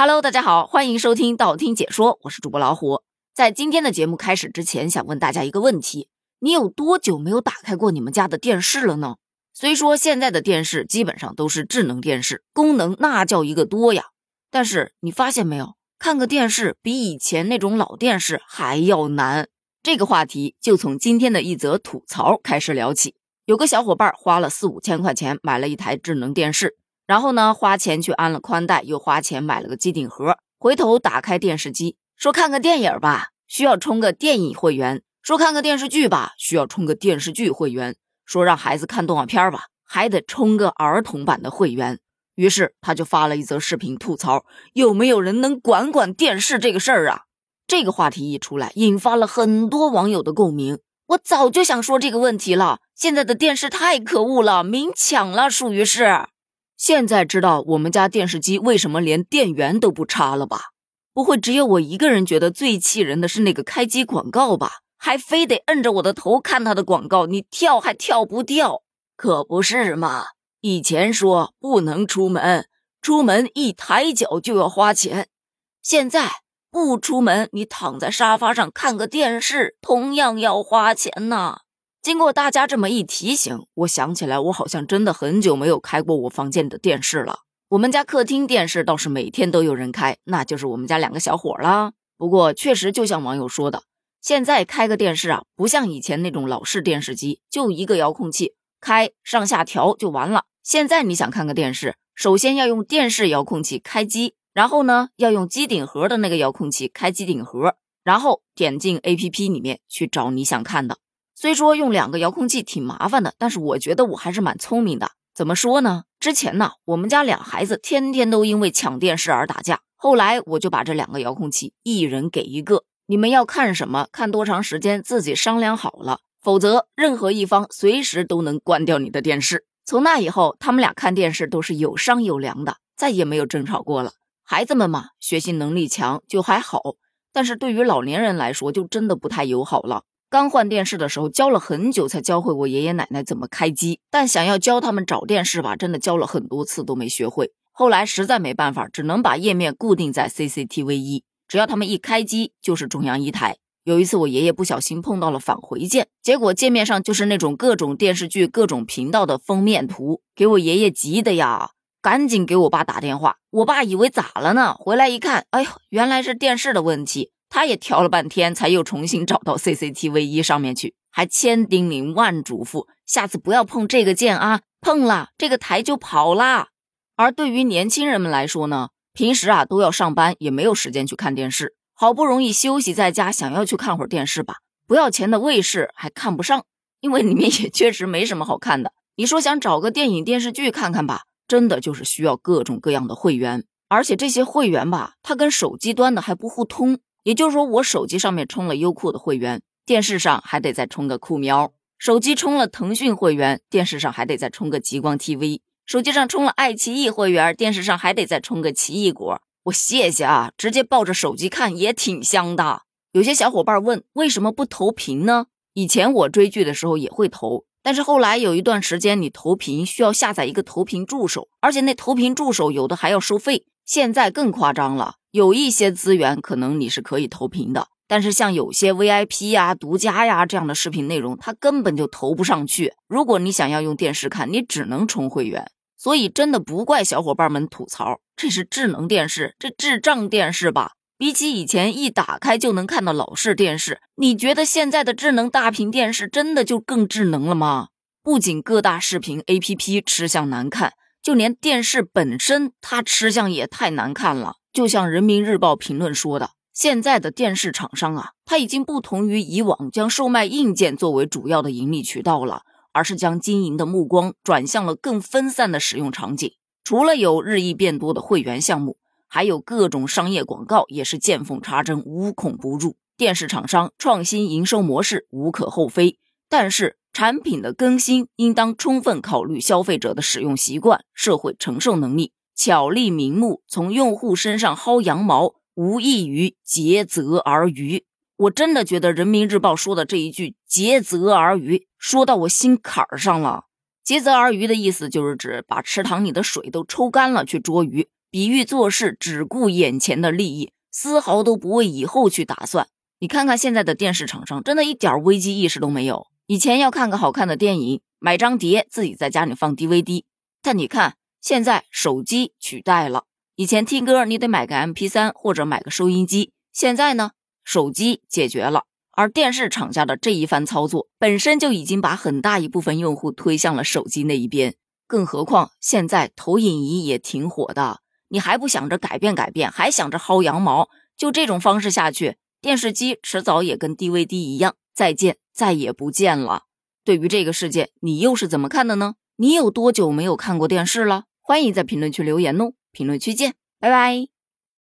Hello，大家好，欢迎收听道听解说，我是主播老虎。在今天的节目开始之前，想问大家一个问题：你有多久没有打开过你们家的电视了呢？虽说现在的电视基本上都是智能电视，功能那叫一个多呀，但是你发现没有，看个电视比以前那种老电视还要难。这个话题就从今天的一则吐槽开始聊起。有个小伙伴花了四五千块钱买了一台智能电视，然后呢，花钱去安了宽带，又花钱买了个机顶盒。回头打开电视机，说看个电影吧，需要充个电影会员；说看个电视剧吧，需要充个电视剧会员；说让孩子看动画片吧，还得充个儿童版的会员。于是他就发了一则视频吐槽：有没有人能管管电视这个事儿啊？这个话题一出来，引发了很多网友的共鸣。我早就想说这个问题了。现在的电视太可恶了，明抢了，属于是。现在知道我们家电视机为什么连电源都不插了吧？不会只有我一个人觉得最气人的是那个开机广告吧？还非得摁着我的头看他的广告，你跳还跳不掉？可不是嘛！以前说不能出门，出门一抬脚就要花钱，现在不出门，你躺在沙发上看个电视，同样要花钱呐。经过大家这么一提醒，我想起来，我好像真的很久没有开过我房间的电视了。我们家客厅电视倒是每天都有人开，那就是我们家两个小伙啦。不过确实就像网友说的，现在开个电视啊，不像以前那种老式电视机，就一个遥控器开上下调就完了。现在你想看个电视，首先要用电视遥控器开机，然后呢要用机顶盒的那个遥控器开机顶盒，然后点进 APP 里面去找你想看的。虽说用两个遥控器挺麻烦的，但是我觉得我还是蛮聪明的。怎么说呢？之前呢，我们家俩孩子天天都因为抢电视而打架。后来我就把这两个遥控器一人给一个，你们要看什么，看多长时间，自己商量好了。否则，任何一方随时都能关掉你的电视。从那以后，他们俩看电视都是有商有量的，再也没有争吵过了。孩子们嘛，学习能力强就还好，但是对于老年人来说，就真的不太友好了。刚换电视的时候，教了很久才教会我爷爷奶奶怎么开机。但想要教他们找电视吧，真的教了很多次都没学会。后来实在没办法，只能把页面固定在 CCTV 一，只要他们一开机就是中央一台。有一次我爷爷不小心碰到了返回键，结果界面上就是那种各种电视剧、各种频道的封面图，给我爷爷急的呀，赶紧给我爸打电话。我爸以为咋了呢？回来一看，哎呦，原来是电视的问题。他也调了半天，才又重新找到 CCTV 一上面去，还千叮咛万嘱咐，下次不要碰这个键啊，碰了这个台就跑啦。而对于年轻人们来说呢，平时啊都要上班，也没有时间去看电视，好不容易休息在家，想要去看会儿电视吧，不要钱的卫视还看不上，因为里面 也确实没什么好看的。你说想找个电影电视剧看看吧，真的就是需要各种各样的会员，而且这些会员吧，它跟手机端的还不互通。也就是说，我手机上面充了优酷的会员，电视上还得再充个酷喵；手机充了腾讯会员，电视上还得再充个极光 TV；手机上充了爱奇艺会员，电视上还得再充个奇异果。我谢谢啊，直接抱着手机看也挺香的。有些小伙伴问，为什么不投屏呢？以前我追剧的时候也会投，但是后来有一段时间，你投屏需要下载一个投屏助手，而且那投屏助手有的还要收费。现在更夸张了。有一些资源可能你是可以投屏的，但是像有些 VIP 呀、独家呀这样的视频内容，它根本就投不上去。如果你想要用电视看，你只能充会员。所以真的不怪小伙伴们吐槽，这是智能电视，这智障电视吧？比起以前一打开就能看到老式电视，你觉得现在的智能大屏电视真的就更智能了吗？不仅各大视频 APP 吃相难看，就连电视本身它吃相也太难看了。就像人民日报评论说的，现在的电视厂商啊，它已经不同于以往将售卖硬件作为主要的盈利渠道了，而是将经营的目光转向了更分散的使用场景。除了有日益变多的会员项目，还有各种商业广告也是见缝插针、无孔不入。电视厂商创新营收模式无可厚非，但是产品的更新应当充分考虑消费者的使用习惯、社会承受能力。巧立名目，从用户身上薅羊毛，无异于竭泽而渔。我真的觉得人民日报说的这一句“竭泽而渔”说到我心坎儿上了。竭泽而渔的意思就是指把池塘里的水都抽干了去捉鱼，比喻做事只顾眼前的利益，丝毫都不为以后去打算。你看看现在的电视厂商，真的一点危机意识都没有。以前要看个好看的电影，买张碟自己在家里放 DVD，但你看现在手机取代了。以前听歌你得买个 MP3 或者买个收音机，现在呢，手机解决了。而电视厂家的这一番操作，本身就已经把很大一部分用户推向了手机那一边。更何况现在投影仪也挺火的，你还不想着改变改变，还想着薅羊毛？就这种方式下去，电视机迟早也跟 DVD 一样，再见再也不见了。对于这个事件，你又是怎么看的呢？你有多久没有看过电视了？欢迎在评论区留言哦！评论区见，拜拜。